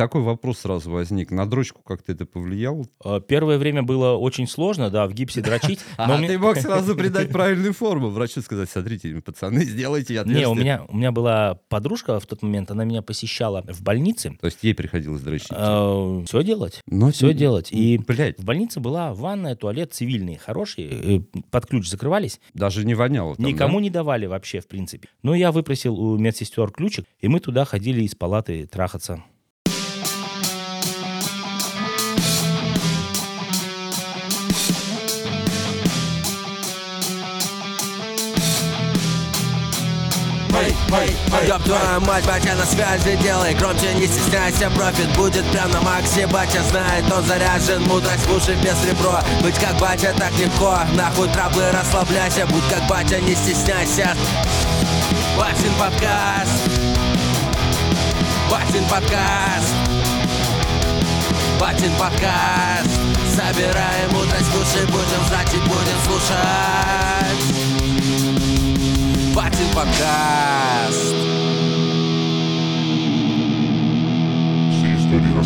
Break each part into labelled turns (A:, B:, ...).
A: такой вопрос сразу возник. На дрочку как-то это повлияло?
B: Э, Первое время было очень сложно, да, в гипсе дрочить. но
A: А
B: мне-
A: ты мог сразу придать правильную форму. Врачу сказать, смотрите, пацаны, сделайте
B: Не,
A: отверстие.
B: у меня, у меня была подружка в тот момент, она меня посещала в больнице.
A: То есть ей приходилось дрочить.
B: все делать.
A: Ну,
B: Все делать. И в больнице была ванная, туалет цивильные, хорошие, э, под ключ закрывались.
A: даже не воняло
B: Никому не давали вообще, в принципе. Но я выпросил у медсестер ключик, и мы туда ходили из палаты трахаться.
C: Ёб твою мать, батя на связи, делай громче, не стесняйся Профит будет прям на максе, батя знает, он заряжен Мудрость уши без ребро, быть как батя так легко Нахуй траблы, расслабляйся, будь как батя, не стесняйся. Батин подкаст. Батин подкаст. Батин подкаст. Собираем мудрость в будем знать и будем слушать. Батин подкаст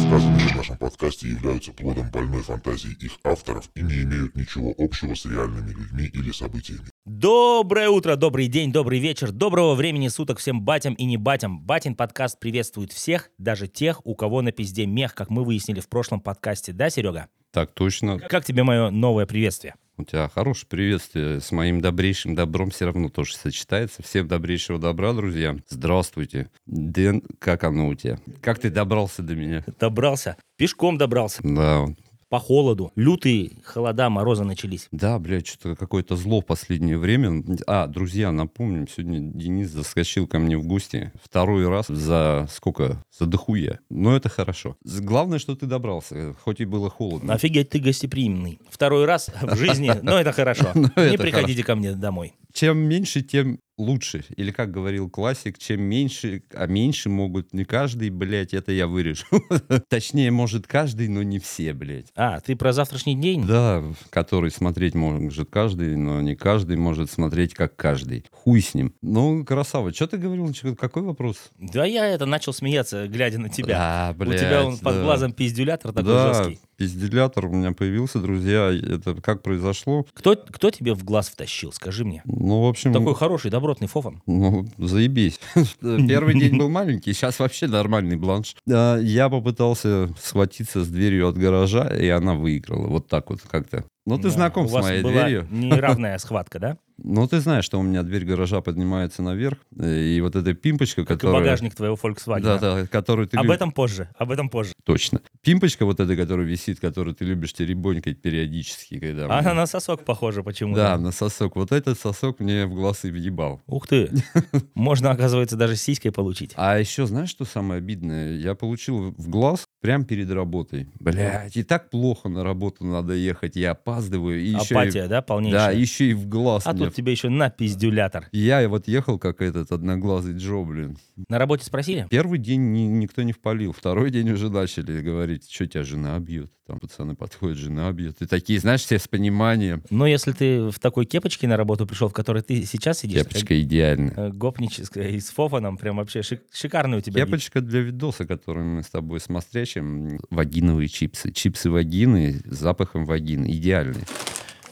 D: рассказанные в нашем подкасте, являются плодом больной фантазии их авторов и не имеют ничего общего с реальными людьми или событиями.
B: Доброе утро, добрый день, добрый вечер, доброго времени суток всем батям и не батям. Батин подкаст приветствует всех, даже тех, у кого на пизде мех, как мы выяснили в прошлом подкасте. Да, Серега?
A: Так точно.
B: Как тебе мое новое приветствие?
A: У тебя хорошее приветствие. С моим добрейшим добром все равно тоже сочетается. Всем добрейшего добра, друзья. Здравствуйте. Дэн, как оно у тебя? Как ты добрался до меня?
B: Добрался. Пешком добрался.
A: Да,
B: По холоду. Лютые холода, морозы начались.
A: Да, блядь, что-то какое-то зло в последнее время. А, друзья, напомним, сегодня Денис заскочил ко мне в гости второй раз за сколько? За дохуя. Но это хорошо. Главное, что ты добрался, хоть и было холодно.
B: Офигеть, ты гостеприимный. Второй раз в жизни, но это хорошо. Не приходите ко мне домой.
A: Чем меньше, тем лучше. Или, как говорил классик, чем меньше, а меньше могут не каждый, блядь, это я вырежу. Точнее, может каждый, но не все, блядь.
B: А, ты про завтрашний день?
A: Да, который смотреть может каждый, но не каждый может смотреть как каждый. Хуй с ним. Ну, красава. Что ты говорил? Какой вопрос?
B: Да я это начал смеяться, глядя на тебя.
A: Да,
B: У тебя он под
A: да.
B: глазом пиздюлятор такой
A: да,
B: жесткий.
A: Пиздилятор у меня появился, друзья. Это как произошло?
B: Кто, кто тебе в глаз втащил, скажи мне?
A: Ну, в общем...
B: Такой хороший, добротный фофан.
A: Ну, заебись. Первый день был маленький, сейчас вообще нормальный бланш. А, Я попытался схватиться с дверью от гаража, и она выиграла. Вот так вот как-то. Ну, ты знаком с моей дверью.
B: неравная схватка, да?
A: Ну, ты знаешь, что у меня дверь гаража поднимается наверх, э, и вот эта пимпочка,
B: Как
A: которая...
B: багажник твоего Volkswagen.
A: Да, да, которую ты
B: Об
A: люб-
B: этом позже, об этом позже.
A: Точно. Пимпочка вот эта, которая висит, которую ты любишь теребонькать периодически, когда...
B: Она
A: мне-
B: на сосок похожа почему-то.
A: Да, на сосок. Вот этот сосок мне в глаз и въебал.
B: Ух ты. Можно, оказывается, даже сиськой получить.
A: А еще, знаешь, что самое обидное? Я получил в глаз прям перед работой. Блять, и так плохо на работу надо ехать, я опаздываю. И еще
B: Апатия,
A: и...
B: да, полнейшая?
A: Да, еще и в глаз.
B: А. тут тебе еще на пиздюлятор.
A: Я вот ехал, как этот одноглазый Джо, блин.
B: На работе спросили?
A: Первый день ни- никто не впалил, второй день уже начали говорить, что тебя жена бьет. Там пацаны подходят, жена бьет. И такие, знаешь, все с пониманием.
B: Но если ты в такой кепочке на работу пришел, в которой ты сейчас сидишь,
A: Кепочка идеальная.
B: э, гопническая, и с фофаном, прям вообще шик- шикарный у тебя.
A: Кепочка для видоса, который мы с тобой смотрящим. Вагиновые чипсы. Чипсы вагины с запахом вагины. Идеальные.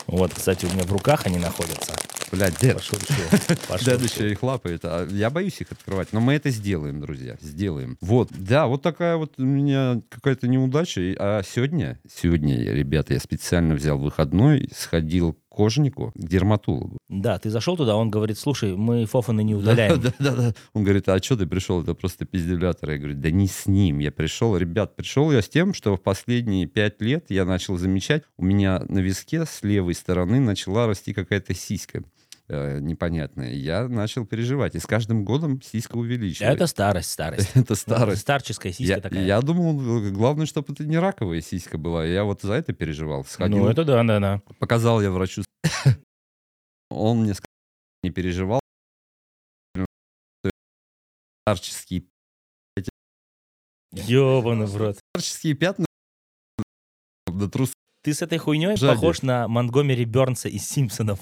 B: Вот, кстати, у меня в руках они находятся.
A: Блядь, дед.
B: Пошуршу.
A: Дед
B: пошуршу.
A: еще их лапает. А я боюсь их открывать. Но мы это сделаем, друзья. Сделаем. Вот. Да, вот такая вот у меня какая-то неудача. А сегодня, сегодня, ребята, я специально взял выходной, сходил кожнику, к дерматологу.
B: Да, ты зашел туда, он говорит, слушай, мы фофаны не удаляем.
A: Да, да, да. Он говорит, а что ты пришел? Это просто пиздюлятор. Я говорю, да не с ним. Я пришел, ребят, пришел я с тем, что в последние пять лет я начал замечать, у меня на виске с левой стороны начала расти какая-то сиська э, непонятная. Я начал переживать. И с каждым годом сиська увеличивается.
B: Это старость, старость.
A: Это старость.
B: Старческая сиська
A: Я,
B: такая.
A: я думал, главное, чтобы это не раковая сиська была. Я вот за это переживал. Сходил,
B: Ну, это да, да, да.
A: показал я врачу. Он мне сказал, не переживал. Старческие,
B: Ёбаный в рот.
A: старческие пятна на трус.
B: Ты с этой хуйней
A: Жади.
B: похож на Монгомери Бернса из Симпсонов.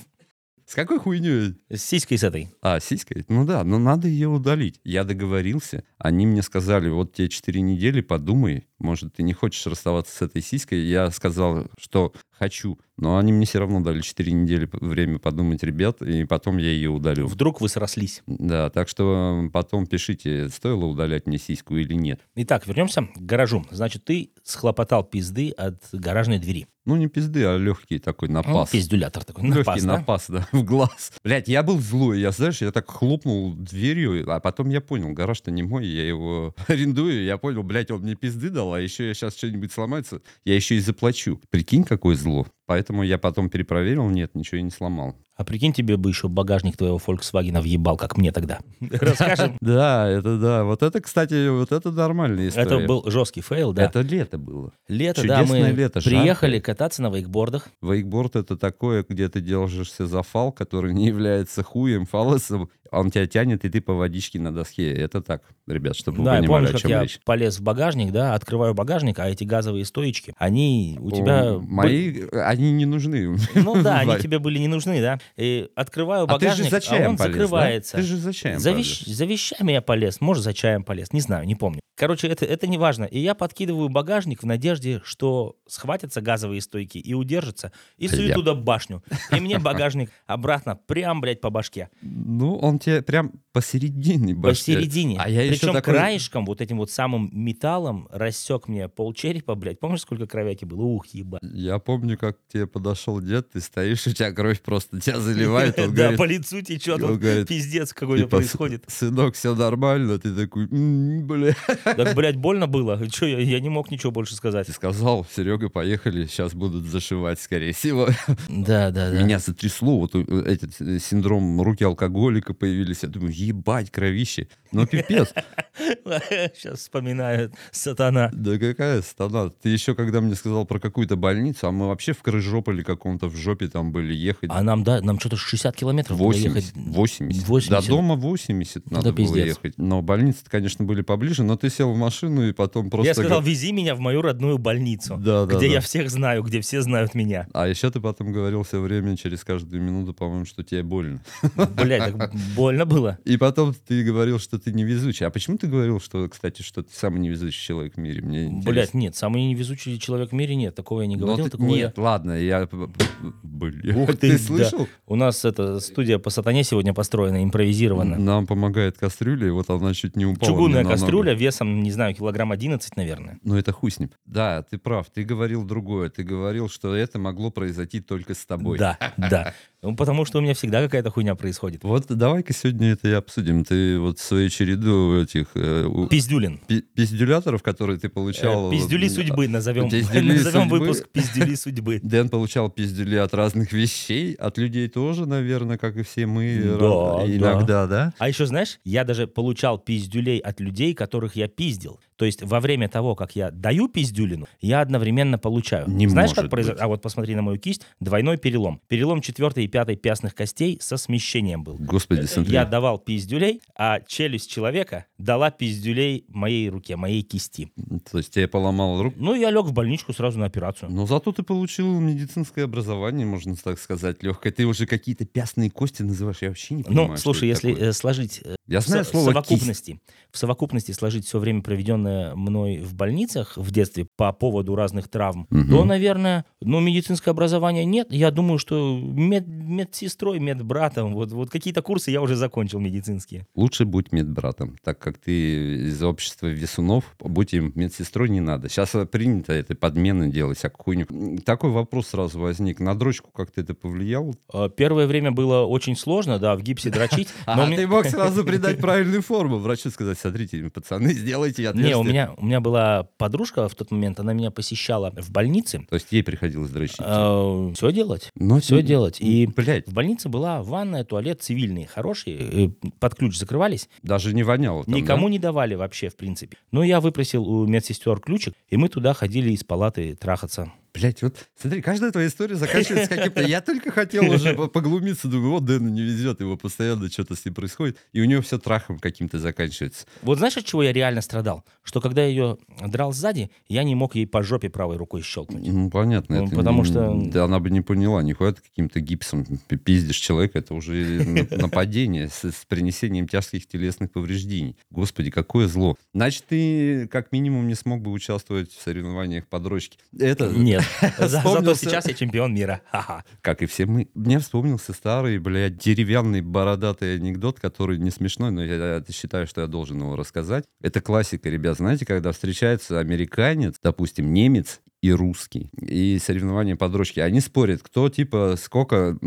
A: С какой хуйней?
B: С сиськой с этой.
A: А, сиськой? Ну да, но надо ее удалить. Я договорился. Они мне сказали, вот тебе 4 недели, подумай, может, ты не хочешь расставаться с этой сиськой. Я сказал, что хочу. Но они мне все равно дали 4 недели время подумать, ребят, и потом я ее удалю.
B: Вдруг вы срослись.
A: Да, так что э, потом пишите, стоило удалять мне сиську или нет.
B: Итак, вернемся к гаражу. Значит, ты схлопотал пизды от гаражной двери.
A: Ну, не пизды, а легкий такой
B: Ну,
A: напас.
B: пиздюлятор такой.
A: Легкий
B: Напас, да?
A: напас, да, в глаз. Блять, я был злой, я, знаешь, я так хлопнул дверью, а потом я понял, гараж-то не мой, я его арендую, я понял, блядь, он мне пизды дал, а еще я сейчас что-нибудь сломается, я еще и заплачу. Прикинь, какое зло. Поэтому я потом перепроверил, нет, ничего я не сломал.
B: А прикинь, тебе бы еще багажник твоего Volkswagen въебал, как мне тогда. Расскажем.
A: Да, это да. Вот это, кстати, вот это нормальная история.
B: Это был жесткий фейл, да.
A: Это лето было.
B: Лето, да, мы
A: чудесное лето,
B: приехали кататься на вейкбордах.
A: Вейкборд это такое, где ты держишься за фал, который не является хуем, фалосом, он тебя тянет, и ты по водичке на доске. Это так, ребят, чтобы вы понимали,
B: помню,
A: о
B: как
A: чем
B: я
A: речь.
B: полез в багажник, да, открываю багажник, а эти газовые стоечки, они у тебя...
A: Мои, они не нужны.
B: Ну да, они тебе были не нужны, да. И открываю
A: А ты же
B: багажник,
A: за чаем
B: он
A: полез, да?
B: закрывается.
A: Ты же за чаем
B: За, вещ- за вещами я полез, может, за чаем полез, не знаю, не помню. Короче, это, это не важно. И я подкидываю багажник в надежде, что схватятся газовые стойки и удержатся, и сую
A: Я-
B: туда башню. И мне багажник обратно прям, блядь, по башке.
A: Ну, он тебе прям посередине башки.
B: Посередине.
A: А я еще
B: Причем
A: такой...
B: краешком, вот этим вот самым металлом рассек мне полчерепа, блядь. Помнишь, сколько кровяки было? Ух, еба.
A: Я помню, как тебе подошел дед, ты стоишь, у тебя кровь просто тебя заливает, он
B: Да,
A: говорит,
B: по лицу течет,
A: он
B: он
A: говорит,
B: пиздец какой-то
A: типа,
B: происходит.
A: Сынок, все нормально, ты такой, «М, бля.
B: Так, блядь, больно было. Че, я, я не мог ничего больше сказать.
A: Ты сказал, Серега, поехали, сейчас будут зашивать, скорее всего.
B: Да, да, да.
A: Меня затрясло, вот у- этот э, синдром руки алкоголика появились. Я думаю, ебать, кровище. Ну, пипец.
B: Сейчас вспоминаю сатана.
A: Да какая стана. Ты еще, когда мне сказал про какую-то больницу, а мы вообще в Крыжополе каком-то в жопе там были ехать.
B: А нам, да, нам что-то 60 километров было
A: 80,
B: ехать.
A: 80.
B: 80.
A: До дома 80 надо было
B: пиздец.
A: ехать. Но больницы, конечно, были поближе, но ты сел в машину и потом просто...
B: Я сказал, вези меня в мою родную больницу,
A: Да, да,
B: где
A: да.
B: я всех знаю, где все знают меня.
A: А еще ты потом говорил все время, через каждую минуту, по-моему, что тебе больно.
B: Блядь, так больно было.
A: И потом ты говорил, что ты невезучий. А почему ты говорил, что, кстати, что ты самый невезучий человек в мире? Мне интересно.
B: Блядь, нет, самый невезучий человек в мире нет. Такого я не
A: Но
B: говорил.
A: ты-
B: такого я-
A: Нет, ладно, я... Блин,
B: Ух ты,
A: ты
B: да.
A: слышал?
B: У нас эта студия по сатане сегодня построена, импровизирована.
A: Нам помогает кастрюля, и вот она чуть не упала.
B: Чугунная
A: на ногу.
B: кастрюля весом, не знаю, килограмм 11, наверное.
A: Ну, это хуй с ним. Да, ты прав. Ты говорил другое. Ты говорил, что это могло произойти только с тобой.
B: Да, да. Ну, потому что у меня всегда какая-то хуйня происходит.
A: Вот давай-ка сегодня это и обсудим. Ты вот свою череду этих э, у-
B: Пиздюлин.
A: пи- пиздюляторов, которые ты получал...
B: Э, Пиздюли судьбы назовем.
A: Пиздюли
B: Назовем
A: судьбы.
B: выпуск Пиздюли судьбы.
A: Дэн получал пиздюли от разных вещей, от людей тоже, наверное, как и все мы.
B: Да,
A: раз-
B: да.
A: Иногда, да?
B: А еще, знаешь, я даже получал пиздюлей от людей, которых я пиздил. То есть во время того, как я даю пиздюлину, я одновременно получаю.
A: Не
B: Знаешь, как произошло? А вот посмотри на мою кисть. Двойной перелом. Перелом четвертой и пятой пястных костей со смещением был.
A: Господи, смотри.
B: Я давал пиздюлей, а челюсть человека дала пиздюлей моей руке, моей кисти.
A: То есть тебе поломал руку.
B: Ну, я лег в больничку сразу на операцию.
A: Но зато ты получил медицинское образование, можно так сказать, легкое. Ты уже какие-то пястные кости называешь. Я вообще не понимаю,
B: Ну, слушай, если
A: такое.
B: э, сложить э,
A: Я знаю слово «кисть».
B: совокупности, в совокупности сложить все время, проведенное мной в больницах в детстве по поводу разных травм,
A: Мгм.
B: то, наверное, ну, медицинское образование нет. Я думаю, что мед, медсестрой, медбратом, вот, вот какие-то курсы я уже закончил медицинские.
A: Лучше будь медбратом, так как ты из общества весунов, будь им медсестрой не надо. Сейчас принято это подмены делать, всякую хуйню. Такой вопрос сразу возник. На дрочку как-то это повлияло?
B: Э, Первое время было очень сложно, да, в гипсе дрочить.
A: А ты мог сразу придать правильную форму. Врачу сказать, смотрите, пацаны, сделайте
B: Не,
A: отверстие.
B: У меня, у меня была подружка в тот момент, она меня посещала в больнице.
A: То есть ей приходилось дрочить.
B: все делать.
A: Ну,
B: Все делать. И
A: Блядь,
B: в больнице была ванная, туалет цивильные, хорошие, э, под ключ закрывались.
A: даже не воняло там,
B: Никому
A: да?
B: не давали вообще, в принципе. Но я выпросил у медсестер ключик, и мы туда ходили из палаты трахаться.
A: Блять, вот смотри, каждая твоя история заканчивается каким-то... Я только хотел уже по- поглумиться, думаю, вот Дэну не везет, его постоянно что-то с ним происходит, и у него все трахом каким-то заканчивается.
B: Вот знаешь, от чего я реально страдал? Что когда я ее драл сзади, я не мог ей по жопе правой рукой щелкнуть.
A: Ну, понятно.
B: Ну, потому
A: не-
B: что-
A: Да, она бы не поняла, нихуя ты каким-то гипсом пи- пиздишь человека, это уже на- нападение с, с принесением тяжких телесных повреждений. Господи, какое зло. Значит, ты как минимум не смог бы участвовать в соревнованиях по дрочке. Это,
B: Нет. За- Зато сейчас я чемпион мира.
A: Как и все мы. Мне вспомнился старый, блядь, деревянный бородатый анекдот, который не смешной, но я считаю, что я должен его рассказать. Это классика, ребят. Знаете, когда встречается американец, допустим, немец и русский, и соревнования по дрочке, они спорят, кто, типа, сколько,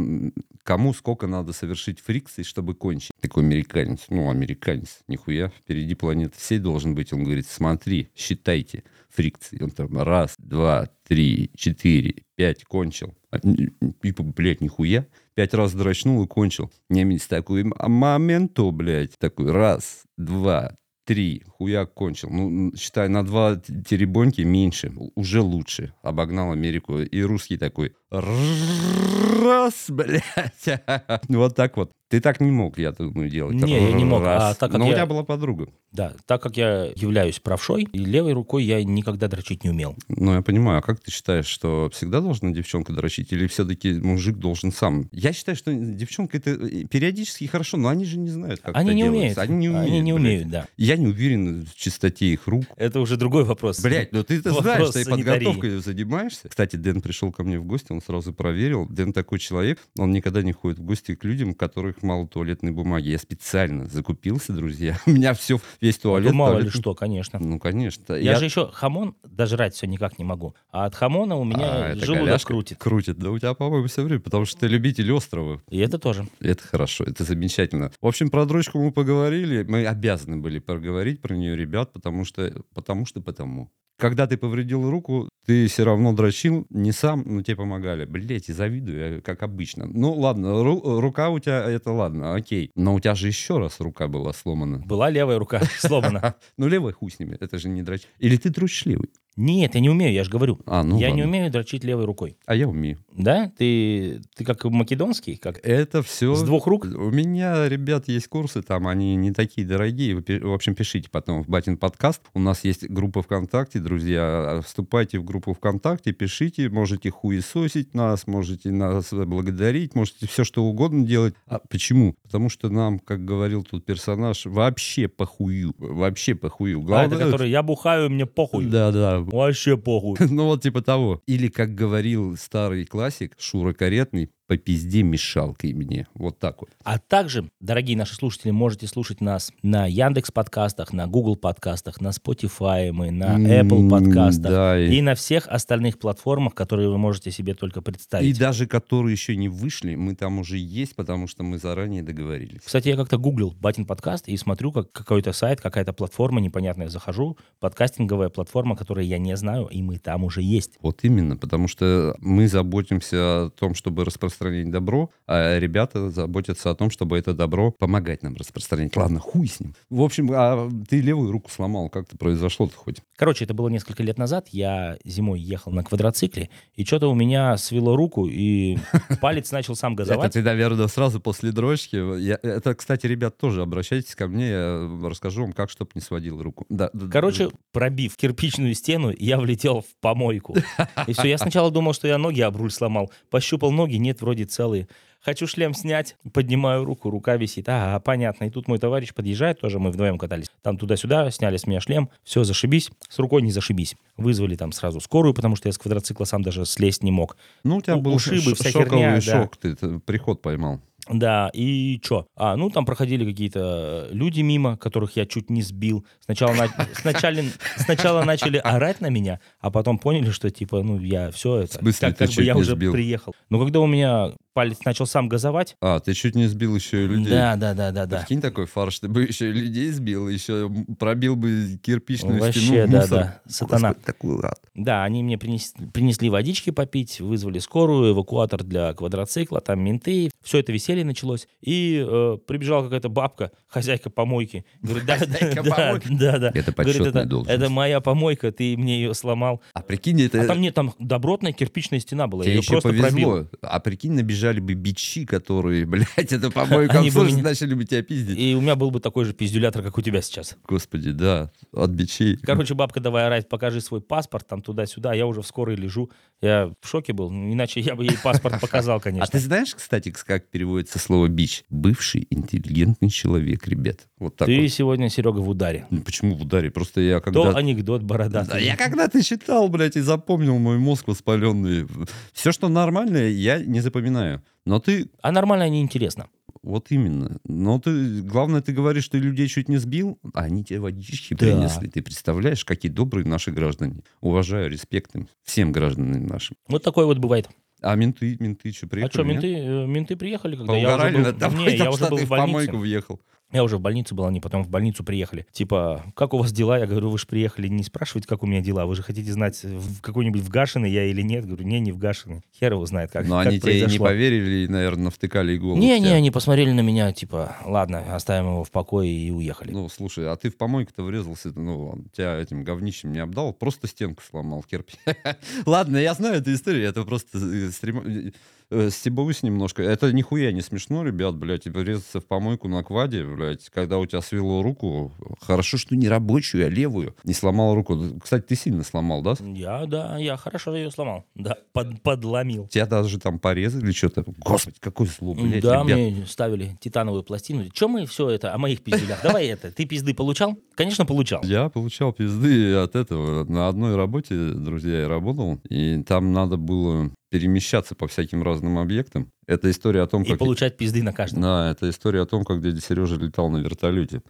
A: кому сколько надо совершить фрикций, чтобы кончить. Такой американец. Ну, американец, нихуя, впереди планеты всей должен быть. Он говорит, смотри, считайте фрикции. Он там раз, два, три, четыре, пять, кончил. А, Типа, блядь, нихуя. Пять раз дрочнул и кончил. Немец такой, «А моменто, блядь. Такой, раз, два, три, хуяк кончил. Ну, считай, на два теребоньки меньше. Уже лучше. Обогнал Америку. И русский такой, раз, блядь. Вот так вот. Ты так не мог, я думаю, делать.
B: Не, я не мог. А так как
A: Но у
B: я-
A: тебя была подруга.
B: Да, так как я являюсь правшой, и левой рукой я никогда дрочить не умел.
A: Ну, я понимаю. А как ты считаешь, что всегда должна девчонка дрочить? Или все-таки мужик должен сам? Я считаю, что девчонка это э, периодически хорошо, но они же не знают, как
B: Они
A: это
B: не
A: делается.
B: умеют.
A: Они не умеют.
B: Они не
A: блядь.
B: умеют, да.
A: Я не уверен в чистоте их рук.
B: Это уже другой вопрос.
A: Блять, ну ты-то
B: Вопрос
A: знаешь, ты подготовкой занимаешься. Кстати, Дэн пришел ко мне в гости, он сразу проверил. Дэн такой человек, он никогда не ходит в гости к людям, у мало туалетной бумаги. Я специально закупился, друзья. У меня все, весь туалет.
B: Ну, мало ли что, конечно.
A: Ну, конечно.
B: Я, же еще хамон дожрать все никак не могу. А от хамона у меня
A: А,
B: желудок
A: голяшка
B: крутит.
A: Крутит. Да у тебя, по-моему, все время, потому что ты любитель острова.
B: И это тоже.
A: Это хорошо, это замечательно. В общем, про дрочку мы поговорили. Мы обязаны были поговорить про нее, ребят, потому что, потому что потому. Когда ты повредил руку, ты все равно дрочил не сам, но тебе помогали. Блять, и завидую, как обычно. Ну, ладно, ру- рука у тебя, это ладно, окей. Но у тебя же еще раз рука была сломана.
B: Была левая рука сломана.
A: Ну, левая хуй с ними, это же не дроч. Или ты левый?
B: Нет, я не умею, я же говорю.
A: А, ну
B: я не
A: ладно.
B: умею дрочить левой рукой.
A: А я умею.
B: Да? Ты, ты как македонский? Как...
A: Это все...
B: С двух рук?
A: У меня, ребят, есть курсы, там они не такие дорогие. Вы, в общем, пишите потом в Батин подкаст. У нас есть группа ВКонтакте, друзья. Вступайте в группу ВКонтакте, пишите. Можете хуесосить нас, можете нас благодарить, можете все что угодно делать. А почему? Потому что нам, как говорил тут персонаж, вообще похую. Вообще похую.
B: А, это который «я бухаю, мне похуй».
A: Да, да.
B: Вообще похуй.
A: Ну вот типа того. Или, как говорил старый классик Шура Каретный, по пизде мешалкой мне. Вот так вот.
B: А также, дорогие наши слушатели, можете слушать нас на Яндекс подкастах, на Google подкастах, на Spotify, мы, на Apple подкастах
A: да, и-
B: и на всех остальных платформах, которые вы можете себе только
A: И
B: представить.
A: даже которые еще не вышли, мы там уже есть, потому что мы заранее договорились.
B: Кстати, я как-то гуглил Батин подкаст и смотрю, как какой-то сайт, какая-то платформа непонятная, захожу, подкастинговая платформа, которую я не знаю, и мы там уже есть.
A: Вот именно, потому что мы заботимся о том, чтобы распространять добро, а ребята заботятся о том, чтобы это добро помогать нам распространять. Ладно, хуй с ним. В общем, а ты левую руку сломал, как это произошло-то хоть?
B: Короче, это было несколько лет назад. Я зимой ехал на квадроцикле, и что-то у меня свело руку, и палец начал сам
A: Это
B: газовать.
A: ты, наверное, сразу после дрочки. Это, кстати, ребят, тоже обращайтесь ко мне, я расскажу вам, как, чтобы не сводил руку. Да,
B: Короче, пробив кирпичную стену, я влетел в помойку. И все, я сначала думал, что я ноги об руль сломал. Пощупал ноги, нет, вроде целые. Хочу шлем снять, поднимаю руку, рука висит. Ага, понятно. И тут мой товарищ подъезжает, тоже мы вдвоем катались. Там туда-сюда, сняли с меня шлем. Все, зашибись. С рукой не зашибись. Вызвали там сразу скорую, потому что я с квадроцикла сам даже слезть не мог.
A: Ну, у тебя
B: у-
A: был
B: ушибы,
A: ш-
B: вся
A: шоковый
B: херня, да.
A: шок, ты, ты приход поймал.
B: Да, и что? А, ну там проходили какие-то люди мимо, которых я чуть не сбил. Сначала, на- сначала, сначала начали орать на меня, а потом поняли, что типа, ну я все это,
A: В смысле,
B: как,
A: ты
B: как бы я
A: не
B: уже
A: сбил?
B: приехал. Но когда у меня палец начал сам газовать.
A: А, ты чуть не сбил еще и людей.
B: Да, да, да, да, да.
A: Прикинь, такой фарш, ты бы еще и людей сбил, еще пробил бы кирпичную
B: Вообще,
A: стену в
B: да,
A: мусор.
B: да. Сатана.
A: Господи, такой рад.
B: Да, они мне принес- принесли водички попить, вызвали скорую, эвакуатор для квадроцикла, там менты. Все это веселье началось. И э, прибежала какая-то бабка, хозяйка помойки. Говорит, да,
A: Хозяйка
B: да,
A: помойки.
B: да, да.
A: Это
B: Говорит,
A: почетная
B: это,
A: должность.
B: это моя помойка, ты мне ее сломал.
A: А прикинь, это...
B: А там нет, там добротная кирпичная стена была.
A: Тебе еще повезло.
B: пробил.
A: А прикинь, набежали бы бичи, которые, блядь, это помойку
B: Они бы
A: обслуживать,
B: меня-
A: начали бы тебя пиздить.
B: И у меня был бы такой же пиздюлятор, как у тебя сейчас.
A: Господи, да, от бичей.
B: Короче, бабка давай орать, покажи свой паспорт, там туда-сюда. а Я уже в скорой лежу. Я в шоке был. Ну, Иначе я бы ей паспорт показал,
A: А
B: конечно.
A: ты знаешь, кстати, как переводится слово бич? Бывший интеллигентный человек, ребят. Вот так
B: Ты
A: вот.
B: сегодня, Серега, в ударе.
A: Ну, Почему в ударе? Просто я когда...
B: То анекдот
A: Да,
B: бородатый.
A: я когда-то читал, блядь, и запомнил мой мозг воспаленный. Все, что нормальное, я не запоминаю. Но ты
B: А нормально неинтересно.
A: Вот именно. Но ты, главное, ты говоришь, что людей чуть не сбил, а они тебе водички
B: Да.
A: принесли. Ты представляешь, какие добрые наши граждане. Уважаю, респект им, всем гражданам нашим.
B: Вот такое вот бывает.
A: А менты, менты что, приехали?
B: а что, менты, э, менты приехали, когда я уже
A: Поугарали
B: был...
A: тобой,
B: Не, я уже был в
A: в помойку
B: больнице.
A: въехал.
B: Я уже в больнице был, они потом в больницу приехали. Типа, как у вас дела? Я говорю, вы же приехали не спрашивать, как у меня дела. Вы же хотите знать, в какой-нибудь в Гашиной я или нет. Говорю, не, не в Гашиной. Хер его знает, как,
A: Но
B: как
A: они тебе и не
B: произошло.
A: поверили и, наверное, втыкали иголу. в
B: Не, не, они посмотрели на меня, типа, ладно, оставим его в покое и уехали.
A: Ну, слушай, а ты в помойку-то врезался, ну, он тебя этим говнищем не обдал, просто стенку сломал кирпич. Ладно, я знаю эту историю, это просто э, стрим- э, стебусь немножко. Это нихуя не смешно, ребят, блядь, типа врезаться в помойку на кваде, блядь, когда у тебя свело руку, хорошо, что не рабочую, а левую, не сломал руку. Кстати, ты сильно сломал, да?
B: Я, да, я хорошо ее сломал. Да, под- подломил.
A: Тебя даже там порезали что-то. Господи, какой зло, блядь,
B: да,
A: ребят.
B: мне ставили титановую пластину. Чем мы все это о моих пизделях? Давай это. Ты пизды получал? Конечно, получал.
A: Я получал пизды от этого. На одной работе, друзья, я работал, и там надо было перемещаться по всяким разным объектам. Это история о том,
B: И
A: как...
B: получать пизды на каждом.
A: Да, это история о том, как дядя Сережа летал на вертолете.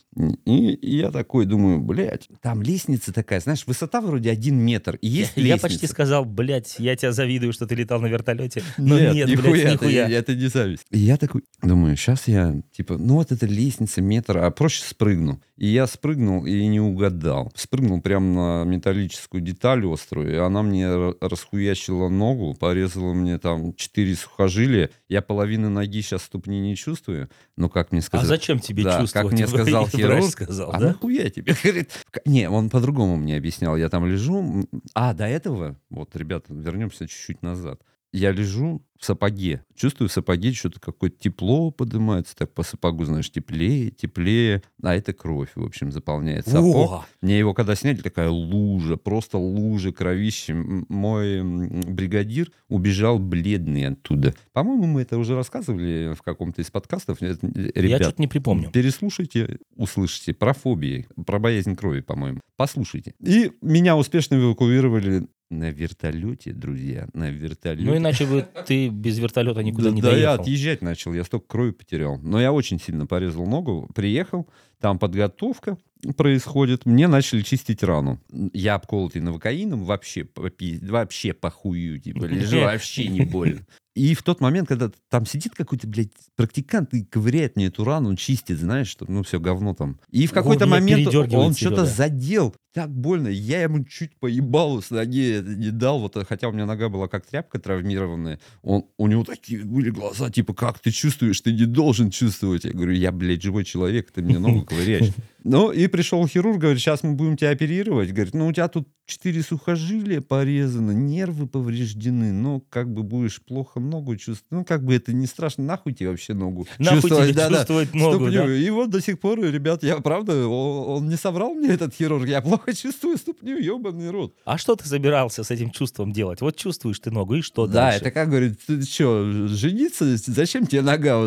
A: И, и я такой думаю, блядь, там лестница такая, знаешь, высота вроде один метр, и есть
B: Я
A: лестница.
B: почти сказал, блядь, я тебя завидую, что ты летал на вертолете. Но
A: нет,
B: нет,
A: нихуя,
B: блядь,
A: это-
B: нихуя.
A: Это, не зависть. И я такой думаю, сейчас я, типа, ну вот эта лестница метр, а проще спрыгну. И я спрыгнул и не угадал. Спрыгнул прямо на металлическую деталь острую, и она мне ра- расхуячила ногу, порезала мне там четыре сухожилия. Я половины ноги сейчас ступни не чувствую, но как мне
B: А
A: сказать...
B: зачем тебе
A: Да,
B: чувствовать?
A: как мне сказал хирург,
B: сказал,
A: а
B: да?
A: нахуя тебе? Говорит, «В- не, он по-другому мне объяснял. Я там лежу. А, до этого, вот, ребята, вернемся чуть-чуть назад. Я лежу в сапоге. Чувствую в сапоге что-то какое-то тепло поднимается. Так по сапогу, знаешь, теплее, теплее. А это кровь, в общем, заполняет сапог.
B: О!
A: Мне его когда сняли, такая лужа, просто лужа кровища. М- Мой бригадир убежал бледный оттуда. По-моему, мы это уже рассказывали в каком-то из подкастов. Э,
B: Я
A: Ребят,
B: что-то не припомню.
A: Переслушайте, услышите про фобии, про боязнь крови, по-моему. Послушайте. И меня успешно эвакуировали на вертолете, друзья, на вертолете.
B: Ну, иначе бы ты без вертолета никуда
A: да,
B: не
A: да, я
B: доехал.
A: отъезжать начал, я столько крови потерял. Но я очень сильно порезал ногу, приехал, там подготовка происходит, мне начали чистить рану. Я обколотый новокаином, вообще, вообще похую, типа, лежу, вообще не больно. И в тот момент, когда там сидит какой-то, блядь, практикант и ковыряет мне эту рану, чистит, знаешь, что, ну, все говно там. И в какой-то момент он что-то задел. Так больно. Я ему чуть поебалу с ноги не дал. Вот, э, хотя у меня нога была как тряпка травмированная. Он, у него такие были глаза, типа, как ты чувствуешь? Ты не должен чувствовать. Я говорю, я, блядь, живой человек, ты мне ногу ковыряешь. Ну, и пришел хирург, говорит, сейчас мы будем тебя оперировать. Говорит, ну, у тебя тут четыре сухожилия порезаны, нервы повреждены, ну, как бы будешь плохо ногу чувствовать. Ну, как бы это не страшно, нахуй тебе вообще ногу
B: Нахуй
A: чувствовать?
B: тебе
A: Да-да.
B: чувствовать ногу,
A: Ступню.
B: да?
A: И вот до сих пор, ребят, я правда, он, он не соврал мне, этот хирург. Я плохо чувствую ступню, ебаный рот.
B: А что ты собирался с этим чувством делать? Вот чувствуешь ты ногу, и что
A: да,
B: дальше?
A: это как, говорит, ты что, жениться? Зачем тебе нога?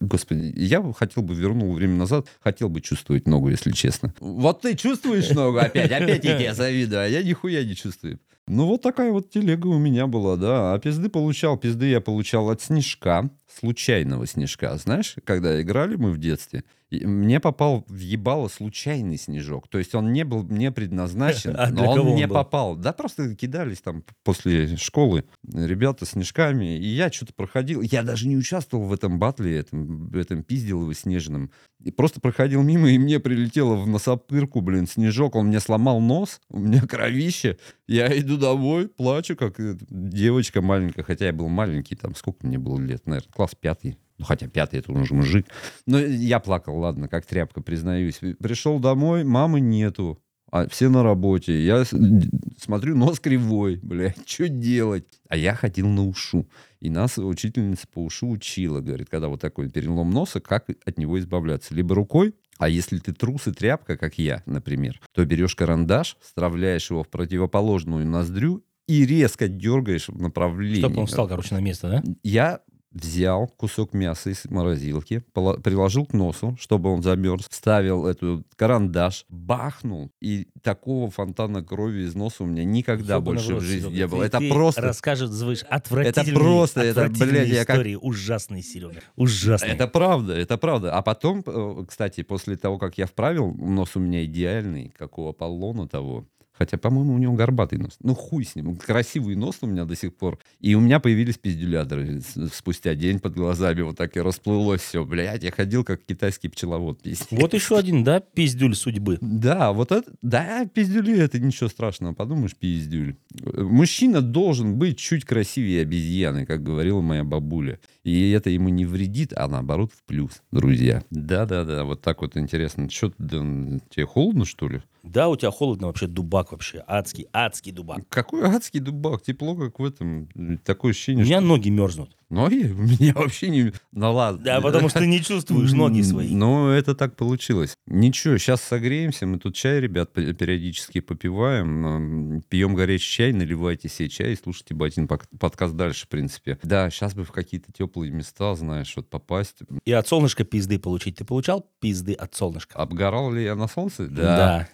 A: Господи, я хотел бы вернул время назад, хотел бы чувствовать ногу, если честно. Вот ты чувствуешь ногу опять? Опять я тебе завидую, а я нихуя не чувствую. Ну, вот такая вот телега у меня была, да. А пизды получал, пизды я получал от снежка случайного снежка. Знаешь, когда играли мы в детстве, мне попал в ебало случайный снежок. То есть он не был мне предназначен,
B: А
A: но он мне попал. Да, просто кидались там после школы ребята снежками, и я что-то проходил. Я даже не участвовал в этом батле, этом, этом пизделово снежном. И просто проходил мимо, и мне прилетело в носопырку, блин, снежок. Он мне сломал нос, у меня кровище. Я иду домой, плачу, как э, девочка маленькая. Хотя я был маленький, там сколько мне было лет, наверное, класс пятый. Ну, хотя пятый, это уже мужик. Но я плакал, ладно, как тряпка, признаюсь. Пришел домой, мамы нету. А все на работе. Я смотрю, нос кривой, блядь, что делать? А я ходил на ушу. И нас учительница по ушу учила, говорит, когда вот такой перелом носа, как от него избавляться. Либо рукой, а если ты трус и тряпка, как я, например, то берешь карандаш, вставляешь его в противоположную ноздрю и резко дергаешь в направлении.
B: Чтобы он встал, короче, на место, да?
A: Я взял кусок мяса из морозилки, приложил к носу, чтобы он замерз, вставил эту карандаш, бахнул, и такого фонтана крови из носа у меня никогда
B: Ёбаный
A: больше в жизни
B: Серега.
A: не было.
B: Ты-
A: Это
B: ты
A: просто...
B: Рассказываешь отвратительные,
A: просто, это,
B: отвратительные
A: блядь, я как-
B: истории. Ужасные, Серега. Ужасные.
A: Это правда, это правда. А потом, э, кстати, после того, как я вправил, нос у меня идеальный, как у Аполлона того. Хотя, по-моему, у него горбатый нос. Ну, хуй с ним. Красивый нос у меня до сих пор. И у меня появились пиздюляторы. Спустя день под глазами вот так и расплылось все. Блядь, я ходил как китайский пчеловод. пиздец.
B: Вот еще один, да, пиздюль судьбы.
A: Да, вот это, да, пиздюли, это ничего страшного, подумаешь, пиздюль. Мужчина должен быть чуть красивее обезьяны, как говорила моя бабуля. И это ему не вредит, а наоборот в плюс, друзья. Да-да-да, вот так вот интересно. Что, тебе холодно, что ли?
B: Да, у тебя холодно вообще, дубак вообще. Адский, адский дубак.
A: Какой адский дубак, тепло, как в этом. Такое
B: У
A: ощущение,
B: меня
A: что...
B: ноги мерзнут.
A: Ноги? Меня вообще не... Ну ладно.
B: Да, потому что ты не чувствуешь ноги свои.
A: Ну, это так получилось. Ничего, сейчас согреемся. Мы тут чай, ребят, пе- периодически попиваем. Пьем горячий чай, наливайте себе чай и слушайте Батин подкаст дальше, в принципе. Да, сейчас бы в какие-то теплые места, знаешь, вот попасть.
B: И от солнышка пизды получить. Ты получал пизды от солнышка?
A: Обгорал ли я на солнце?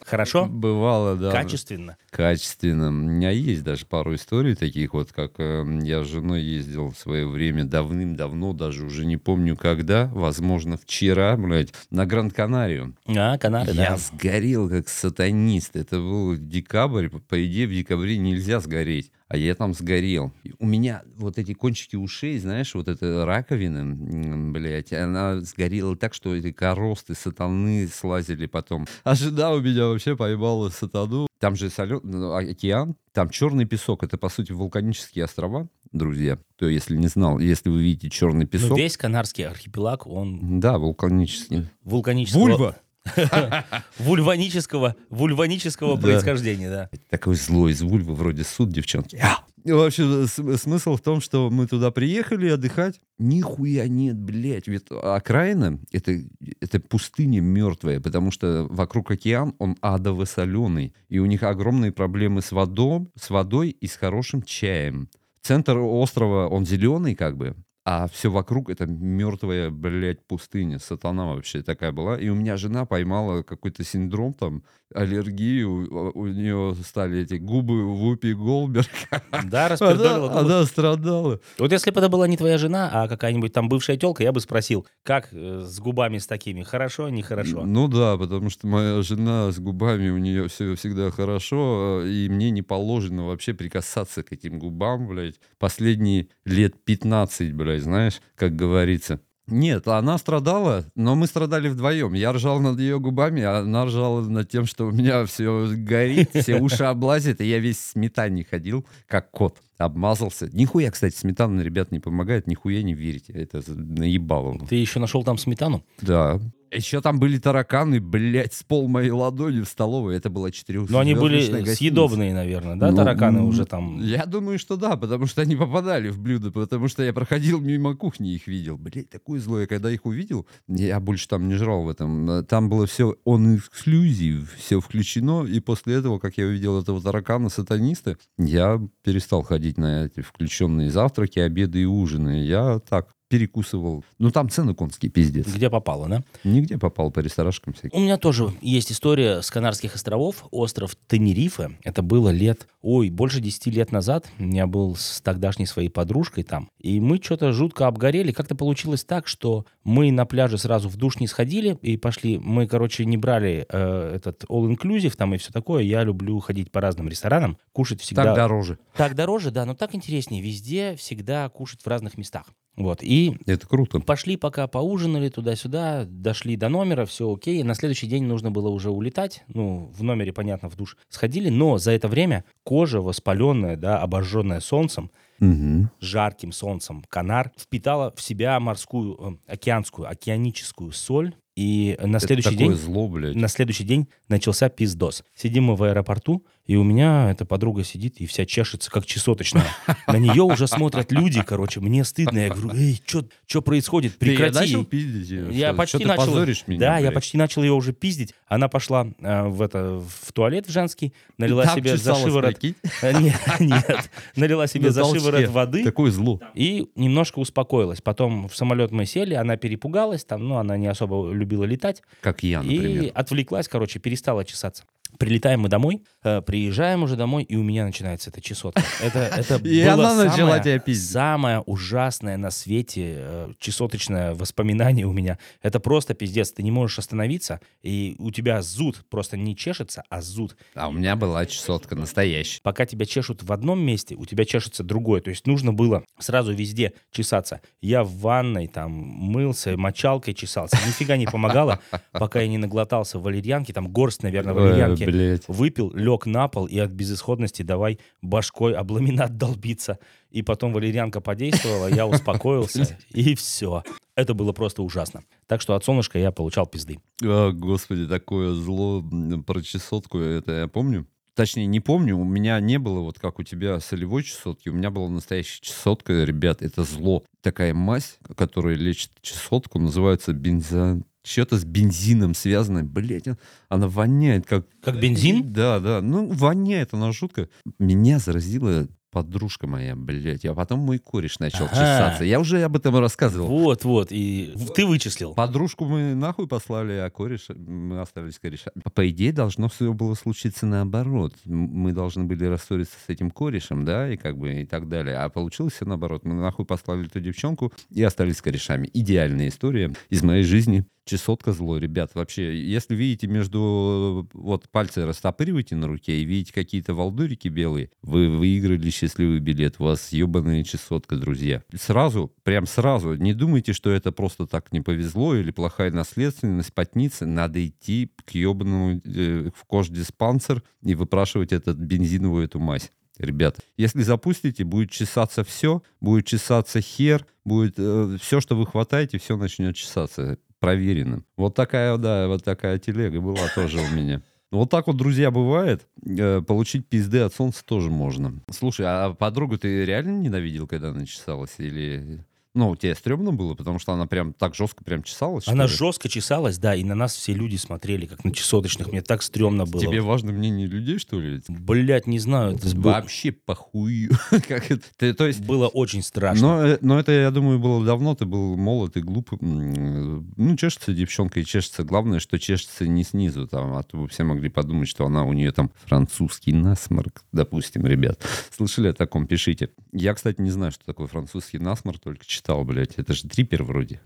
B: Хорошо?
A: Бывало, да.
B: Качественно.
A: Качественно. У меня есть даже пару историй таких вот, как э, я с женой ездил в свое время давным-давно, даже уже не помню когда, возможно, вчера, блядь, на Гранд-Канарию.
B: А, Канады,
A: Я
B: да.
A: сгорел как сатанист. Это был декабрь. По- идее, в декабре нельзя сгореть. А я там сгорел. У меня вот эти кончики ушей, знаешь, вот эта раковина, блядь, она сгорела так, что эти коросты сатаны слазили потом. А жена у меня вообще поймала сатану. Там же солен... ну, океан, там черный песок. Это, по сути, вулканические острова, друзья. То, если не знал, если вы видите черный песок...
B: весь Канарский архипелаг, он
A: Да, вулканический.
B: вулканического...
A: Вульва!
B: Вульванического, вульванического
A: Да.
B: происхождения, да.
A: Такой злой из Вульвы, вроде суд, девчонки. И вообще, с- смысл в том, что мы туда приехали отдыхать. Нихуя нет, блядь. Ведь окраина — это, это пустыня мертвая, потому что вокруг океан, он адово-соленый. И у них огромные проблемы с водой, с водой и с хорошим чаем. Центр острова, он зеленый как бы, а все вокруг это мертвая, блядь, пустыня. Сатана вообще такая была. И у меня жена поймала какой-то синдром там, аллергию. У, нее стали эти губы Вупи Голберг.
B: Да, распердолила
A: Она,
B: губы.
A: она страдала.
B: Вот если бы это была не твоя жена, а какая-нибудь там бывшая телка, я бы спросил, как э, с губами с такими, хорошо, нехорошо?
A: Ну да, потому что моя жена с губами, у нее все всегда хорошо, и мне не положено вообще прикасаться к этим губам, блядь, последние лет 15, блядь, знаешь, как говорится. Нет, она страдала, но мы страдали вдвоем. Я ржал над ее губами, а она ржала над тем, что у меня все горит, все уши облазит, и я весь в сметане ходил, как кот. Обмазался. Нихуя, кстати, сметана, ребят, не помогает, нихуя не верите. Это наебало.
B: Ты еще нашел там сметану?
A: Да. Еще там были тараканы, блядь, с пол моей ладони в столовой. Это была четырех.
B: Но они были съедобные, наверное, да,
A: Ну,
B: тараканы
A: м,
B: уже там?
A: Я думаю, что да, потому что они попадали в блюдо, потому что я проходил мимо кухни и их видел. Блядь, такое злое. Когда их увидел, я больше там не жрал в этом. Там было все он эксклюзив, все включено. И после этого, как я увидел этого таракана-сатаниста, я перестал ходить на эти включенные завтраки, обеды и ужины. Я так перекусывал. Ну, там цены конские, пиздец.
B: Где попало, да?
A: Нигде попал по ресторанчикам всяким.
B: У меня тоже есть история с Канарских островов, остров Тенерифе. Это было лет, ой, больше 10 лет назад. Я был с тогдашней своей подружкой там. И мы что-то жутко обгорели. Как-то получилось так, что мы на пляже сразу в душ не сходили и пошли. Мы, короче, не брали э, этот all-inclusive там и все такое. Я люблю ходить по разным ресторанам, кушать всегда...
A: Так дороже.
B: Так дороже, да, но так интереснее. Везде всегда кушать в разных местах. Вот. И
A: Это круто.
B: Пошли пока поужинали туда-сюда, дошли до номера, все окей. На следующий день нужно было уже улетать. Ну, в номере, понятно, в душ сходили. Но за это время кожа воспаленная, да, обожженная солнцем,
A: Мгм.
B: жарким солнцем, канар впитала в себя морскую, э, океанскую, океаническую соль. И на
A: Это
B: следующий день...
A: зло, блядь.
B: На следующий день начался пиздос. Сидим мы в аэропорту, и у меня эта подруга сидит и вся чешется, как чесоточная. На нее уже смотрят люди, короче. Мне стыдно. Я говорю, эй, что происходит?
A: Ты
B: Прекрати.
A: начал пиздить её?
B: Я
A: Что-
B: почти
A: что
B: начал.
A: позоришь меня,
B: да, я
A: блядь?
B: почти начал ее уже пиздить. Она пошла э, в это в туалет в женский, налила
A: Там
B: себе за шиворот. Нет, нет, налила себе за шиворот воды
A: Такое зло.
B: и немножко успокоилась. Потом в самолет мы сели, она перепугалась, там, ну, она не особо любила летать.
A: Как я,
B: И
A: например.
B: отвлеклась, короче, перестала чесаться. Прилетаем мы домой, э, приезжаем уже домой, и у меня начинается эта чесотка. Это, это
A: И
B: было
A: она начала
B: самое-
A: тебя пиздить.
B: Самое ужасное на свете э, чесоточное воспоминание у меня. Это просто пиздец. Ты не можешь остановиться, и у тебя зуд просто не чешется, а зуд.
A: А у меня была чесотка настоящая.
B: Пока тебя чешут в одном месте, у тебя чешется другое. То есть нужно было сразу везде чесаться. Я в ванной там мылся, мочалкой чесался. Нифига не помогало, пока я не наглотался валерьянки. Там горсть, наверное, валерьянки.
A: Блядь.
B: Выпил, лег на пол и от безысходности давай башкой об ламинат долбиться. И потом валерьянка подействовала, я успокоился, и все. Это было просто ужасно. Так что от солнышка я получал пизды.
A: А, господи, такое зло про чесотку, это я помню. Точнее, не помню, у меня не было вот как у тебя солевой чесотки, у меня была настоящая чесотка, ребят, это зло. Такая мазь, которая лечит чесотку, называется бензин... Что-то с бензином связано, блять, она воняет как...
B: Как бензин?
A: Да, да, ну воняет она жутко. Меня заразила подружка моя, блядь, а потом мой кореш начал
B: Ага.
A: чесаться. Я уже об этом рассказывал.
B: Вот, вот. И ты вычислил.
A: Подружку мы нахуй послали, а кореш, мы остались кореша. По идее, должно все было случиться наоборот. Мы должны были рассориться с этим корешем, да, и как бы и так далее. А получилось все наоборот. Мы нахуй послали эту девчонку и остались корешами. Идеальная история из моей жизни. Чесотка зло, ребят. Вообще, если видите между... Вот пальцы растопыриваете на руке и видите какие-то волдырики белые, вы выиграли счастливый билет. У вас ебаная чесотка, друзья. Сразу, прям сразу, не думайте, что это просто так не повезло или плохая наследственность, потница. Надо идти к ебаному э, в кождиспансер и выпрашивать этот бензиновую эту мазь. Ребята, если запустите, будет чесаться все, будет чесаться хер, будет все, что вы хватаете, все начнет чесаться. Проверено. Вот такая, да, вот такая телега была тоже у меня. Вот так вот, друзья, бывает. Э, Получить пизды от солнца тоже можно. Слушай, а подругу ты реально ненавидел, когда она чесалась? Или... Ну, тебе стрёмно было, потому что она прям так жестко прям чесалась?
B: Она жестко чесалась, да, и на нас все люди смотрели, как на чесоточных. Мне так стрёмно было.
A: Тебе важно мнение людей, что ли?
B: Блять, не знаю. это
A: Вообще похуй. Как это? Ты, то есть
B: было очень страшно.
A: Но, э, но это, я думаю, было давно. Ты был молод и глуп. М, Ну, чешется девчонка и чешется. Главное, что чешется не снизу. Там, а то все могли подумать, что она у нее там французский насморк, допустим, ребят. Слышали о таком? Пишите. Я, кстати, не знаю, что такое французский насморк, только читал, блядь. Это же трипер вроде.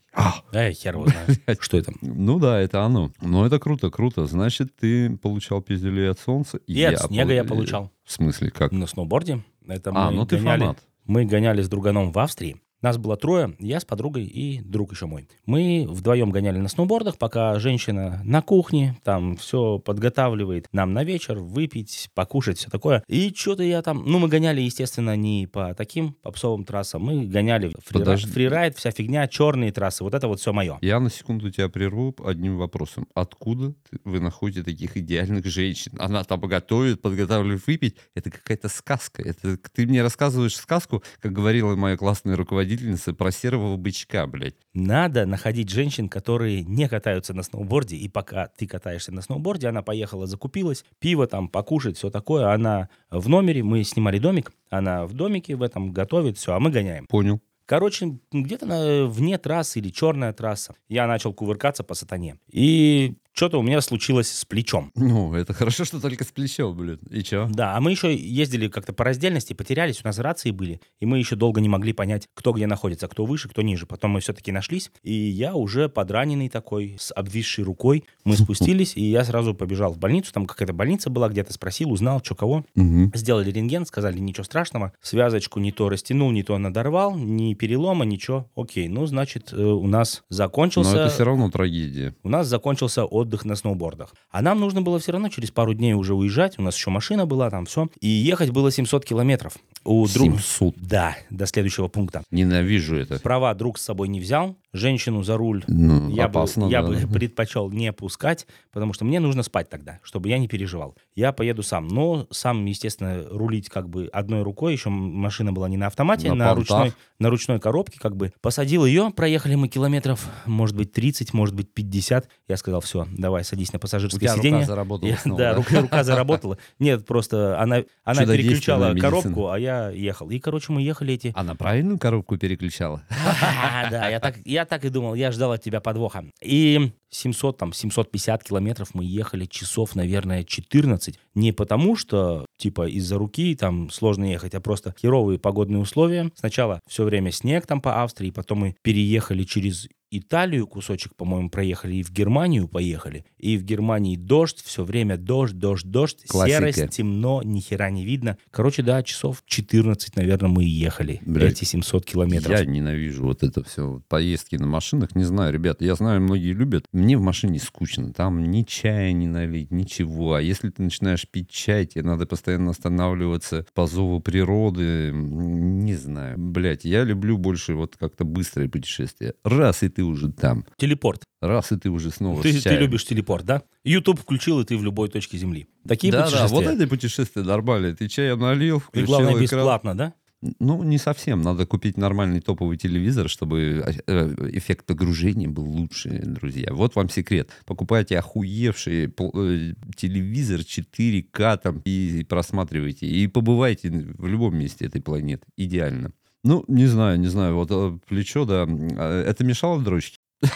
B: Ай, хер его знает. Что это?
A: Ну да, это оно. Но это круто, круто. Значит, ты получал пиздюлей от солнца.
B: И от снега я
A: пол-
B: получал.
A: В смысле, как?
B: На сноуборде. Это
A: А,
B: мы
A: ну ты
B: гоняли-
A: фанат.
B: Мы гоняли с друганом в Австрии. Нас было трое, я с подругой и друг еще мой. Мы вдвоем гоняли на сноубордах, пока женщина на кухне, там все подготавливает нам на вечер, выпить, покушать, все такое. И что-то я там... Ну, мы гоняли, естественно, не по таким попсовым трассам, мы гоняли фрира-
A: Подожди.
B: фрирайд, вся фигня, черные трассы, вот это вот все мое.
A: Я на секунду тебя прерву одним вопросом. Откуда вы находите таких идеальных женщин? Она там готовит, подготавливает выпить. Это какая-то сказка. Это ты мне рассказываешь сказку, как говорила моя классная руководительница, про серого бычка, блядь.
B: Надо находить женщин, которые не катаются на сноуборде, и пока ты катаешься на сноуборде, она поехала, закупилась, пиво там, покушать, все такое. Она в номере, мы снимали домик, она в домике в этом готовит, все, а мы гоняем.
A: Понял.
B: Короче, где-то на, вне трассы или черная трасса я начал кувыркаться по сатане. И что-то у меня случилось с плечом.
A: Ну, это хорошо, что только с плечом, блин. И чё?
B: Да, а мы еще ездили как-то по раздельности, потерялись, у нас рации были, и мы еще долго не могли понять, кто где находится, кто выше, кто ниже. Потом мы все-таки нашлись, и я уже подраненный такой, с обвисшей рукой, мы спустились, и я сразу побежал в больницу, там какая-то больница была, где-то спросил, узнал, что кого.
A: Мгм.
B: Сделали рентген, сказали, ничего страшного, связочку не то растянул, не то надорвал, ни перелома, ничего. Окей, ну, значит, э, у нас
A: Но
B: закончился...
A: это все равно трагедия.
B: У нас закончился отдых на сноубордах. А нам нужно было все равно через пару дней уже уезжать. У нас еще машина была, там все. И ехать было 700 километров. У друга...
A: 700.
B: Да, до следующего пункта.
A: Ненавижу это.
B: Права друг с собой не взял. Женщину за руль
A: Ну,
B: я,
A: опасно,
B: бы, я
A: да.
B: бы предпочел не пускать, потому что мне нужно спать тогда, чтобы я не переживал. Я поеду сам. Но сам, естественно, рулить как бы одной рукой. Еще машина была не на автомате,
A: На
B: на, ручной, на ручной коробке как бы. Посадил ее, проехали мы километров, может быть, 30, может быть, 50. Я сказал, все, давай, садись на пассажирское сиденье.
A: рука заработала
B: Я-
A: снова,
B: да,
A: да?
B: рука, рука заработала. Нет, просто она, она переключала коробку, а я ехал. И, короче, мы ехали эти...
A: Она правильную коробку переключала?
B: Да, я так, я так и думал, я ждал от тебя подвоха. И 700, там, 750 километров мы ехали часов, наверное, 14. Не потому, что, типа, из-за руки там сложно ехать, а просто херовые погодные условия. Сначала все время снег там по Австрии, потом мы переехали через Италию кусочек, по-моему, проехали, и в Германию поехали. И в Германии дождь, все время дождь, дождь, дождь,
A: Классика.
B: серость, темно, ни хера не видно. Короче, да, часов 14, наверное, мы и ехали.
A: Блядь.
B: Эти 700 километров.
A: Я ненавижу вот это все. Поездки на машинах. Не знаю, ребята, я знаю, многие любят. Мне в машине скучно. Там ни чая не налить, ничего. А если ты начинаешь пить чай, тебе надо постоянно останавливаться по зову природы. Не знаю. Блять, я люблю больше вот как-то быстрое путешествие. Раз, и ты уже там.
B: Телепорт.
A: Раз, и ты уже снова
B: Ты, ты любишь телепорт, да? YouTube включил, и ты в любой точке Земли. Такие
A: да, да,
B: путешествия.
A: вот это путешествие нормальное. Ты чаем налил,
B: и
A: включил
B: главное,
A: экран.
B: бесплатно, да?
A: Ну, не совсем. Надо купить нормальный топовый телевизор, чтобы э, эффект погружения был лучше, друзья. Вот вам секрет. Покупайте охуевший э, телевизор 4К там и просматривайте. И побывайте в любом месте этой планеты. Идеально. Ну, не знаю, не знаю. Вот э, плечо, да. э, Это мешало дрочке?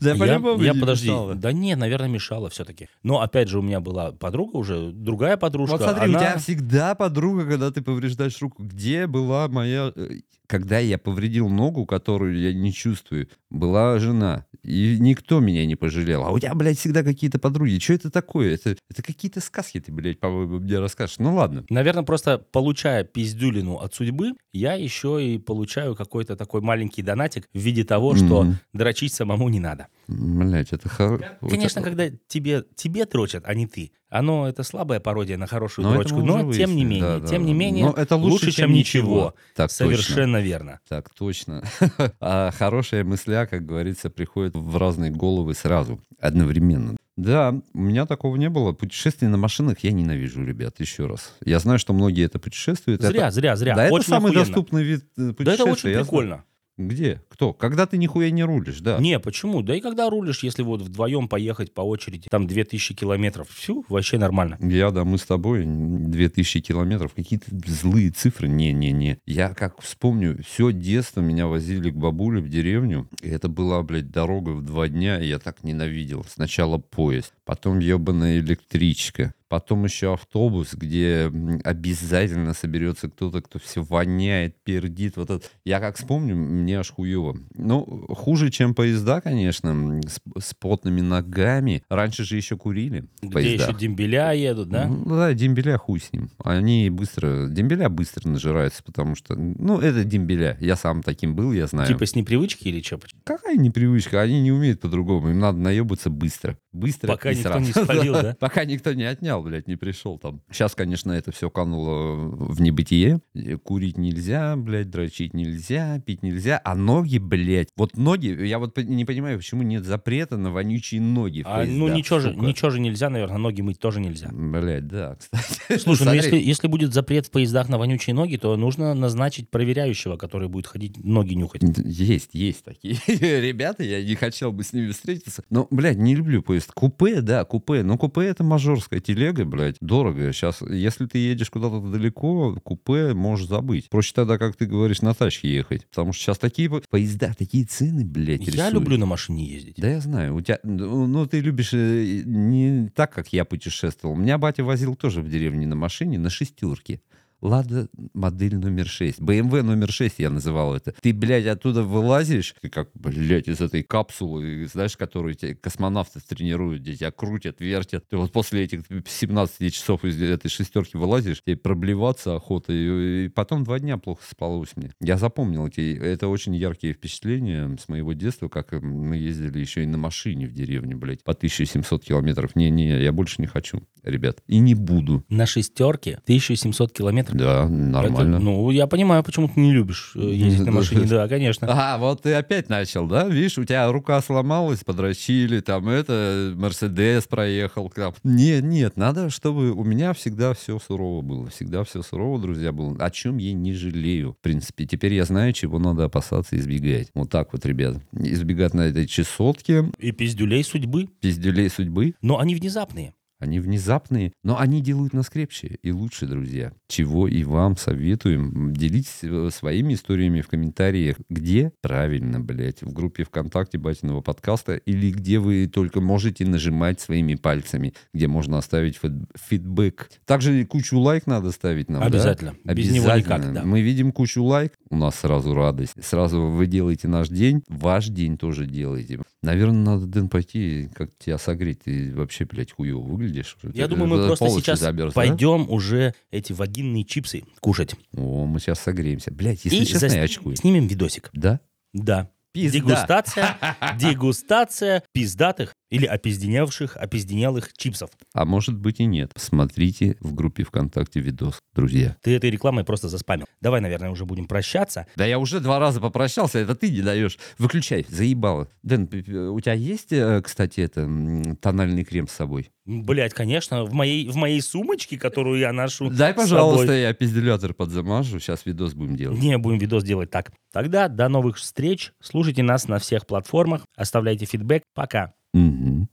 A: Да,
B: я,
A: по-любому
B: я, подожди, да не, наверное, мешало все-таки. Но опять же, у меня была подруга уже, другая подружка.
A: Вот смотри, у тебя всегда подруга, когда ты повреждаешь руку. Где была моя... Когда я повредил ногу, которую я не чувствую, была жена. И никто меня не пожалел. А у тебя, блядь, всегда какие-то подруги. Что это такое? Это, это какие-то сказки ты, блядь, по-моему, мне расскажешь. Ну ладно.
B: Наверное, просто получая пиздюлину от судьбы, я еще и получаю какой-то такой маленький донатик в виде того, что
A: Мгм.
B: дрочить самому не надо.
A: Блядь, это хорошо.
B: Конечно, когда тебе, тебе дрочат, а не ты. Оно это слабая пародия на хорошую
A: Но это
B: дрочку, но
A: уже
B: тем не
A: выяснили,
B: менее,
A: да,
B: тем
A: да,
B: не менее,
A: Но это лучше, чем ничего. Так точно.
B: Совершенно верно.
A: Так точно. А хорошая мысля, как говорится, приходит в разные головы сразу, одновременно. Да, у меня такого не было. Путешествия на машинах я ненавижу, ребят, еще раз. Я знаю, что многие это путешествуют.
B: Зря,
A: это...
B: зря, зря.
A: Да, это
B: Очень
A: самый
B: охуенно.
A: доступный вид э, путешествия.
B: Да это очень
A: я знаю. Где? Кто? Когда ты нихуя не рулишь, да.
B: Не, почему? Да и когда рулишь, если вот вдвоем поехать по очереди, там 2000 километров, все, вообще нормально.
A: Я, да, мы с тобой 2000 километров, какие-то злые цифры. Не-не-не. Я как вспомню, все детство меня возили к бабуле в деревню. И это была, блядь, дорога в два дня, и я так ненавидел. Сначала поезд, потом ебаная электричка, потом еще автобус, где обязательно соберется кто-то, кто все воняет, пердит. Вот это. Я как вспомню, мне аж хуево. Ну, хуже, чем поезда, конечно, с, с потными ногами. Раньше же еще курили.
B: Где
A: поездах.
B: еще дембеля едут, да?
A: Ну, да, дембеля хуй с ним. Они быстро... Дембеля быстро нажираются, потому что... Ну, это дембеля. Я сам таким был, я знаю.
B: Типа с непривычки или что?
A: Какая непривычка? Они не умеют по-другому. Им надо наебаться быстро. Быстро
B: Пока никто
A: сразу.
B: не спалил, да?
A: Пока никто не отнял, блядь, не пришел там. Сейчас, конечно, это все кануло в небытие. Курить нельзя, блядь, дрочить нельзя, пить нельзя. А ноги, блядь... Вот ноги... Я вот не понимаю, почему нет запрета на вонючие ноги
B: А, ну
A: поездах,
B: ничего же, ничего же нельзя, наверное, ноги мыть тоже нельзя.
A: Блядь, да, кстати.
B: Слушай, ну если, если будет запрет в поездах на вонючие ноги, то нужно назначить проверяющего, который будет ходить ноги нюхать.
A: Есть, есть такие ребята, я не хотел бы с ними встретиться. Но, блядь, не люблю поезд. Купе, да, купе. Но купе это мажорская телега, блядь, дорого. Сейчас, если ты едешь куда-то далеко, купе можешь забыть. Проще тогда, как ты говоришь, на тачке ехать. Потому что сейчас такие по- поезда, такие цены, блядь,
B: Я
A: рисуют.
B: люблю на машине ездить.
A: Да я знаю, у тебя, ну ну, ты любишь э, не так, как я путешествовал. Меня батя возил тоже в деревне на машине на шестерке. Лада модель номер 6. BMW номер 6 я называл это. Ты, блядь, оттуда вылазишь, ты как, блядь, из этой капсулы, знаешь, которую те космонавты тренируют, где тебя крутят, вертят. Ты вот после этих 17 часов из этой шестерки вылазишь, тебе проблеваться охота. И, и потом два дня плохо спалось мне. Я запомнил эти, это очень яркие впечатления с моего детства, как мы ездили еще и на машине в деревню, блядь, по 1700 километров. Не-не, я больше не хочу, ребят. И не буду.
B: На шестерке 1700 километров.
A: Да, нормально.
B: Это, ну, я понимаю, почему ты не любишь э, ездить на машине. Да, конечно.
A: А, вот ты опять начал, да? Видишь, у тебя рука сломалась, подрочили, там это, Мерседес проехал. Там. Нет, нет, надо, чтобы у меня всегда все сурово было. Всегда все сурово, друзья, было. О чем я не жалею, в принципе. Теперь я знаю, чего надо опасаться и избегать. Вот так вот, ребят. Избегать на этой чесотке,
B: И пиздюлей судьбы.
A: пиздюлей судьбы.
B: Но они внезапные.
A: Они внезапные, но они делают нас крепче и лучше, друзья. Чего и вам советуем. Делитесь э, своими историями в комментариях. Где? Правильно, блядь. В группе ВКонтакте Батиного подкаста. Или где вы только можете нажимать своими пальцами. Где можно оставить фид- фидбэк. Также кучу лайк надо ставить нам, да?
B: Обязательно. Без него
A: Обязательно.
B: никак, да.
A: Мы видим кучу лайк, у нас сразу радость. Сразу вы делаете наш день, ваш день тоже делаете. Наверное, надо, Дэн, пойти, как тебя согреть. Ты вообще, блядь, хуево выглядишь.
B: Я
A: Ты
B: думаю, мы просто сейчас
A: замерз, да?
B: пойдем уже эти вагинные чипсы кушать.
A: О, мы сейчас согреемся. Блядь, если
B: И
A: честно,
B: зас-
A: я очкую.
B: снимем видосик.
A: Да?
B: Да.
A: Пизда.
B: Дегустация, дегустация пиздатых или опизденевших, опизденелых чипсов.
A: А может быть и нет. Смотрите в группе ВКонтакте видос, друзья.
B: Ты этой рекламой просто заспамил. Давай, наверное, уже будем прощаться.
A: Да я уже два раза попрощался, это ты не даешь. Выключай, заебало. Дэн, у тебя есть, э, кстати, это тональный крем с собой?
B: Блять, конечно, в моей, в моей сумочке, которую я ношу
A: Дай, пожалуйста,
B: собой.
A: я пиздюлятор подзамажу. Сейчас видос будем делать.
B: Не, будем видос делать так. Тогда до новых встреч. Слушайте нас на всех платформах. Оставляйте фидбэк. Пока.
A: Мгм.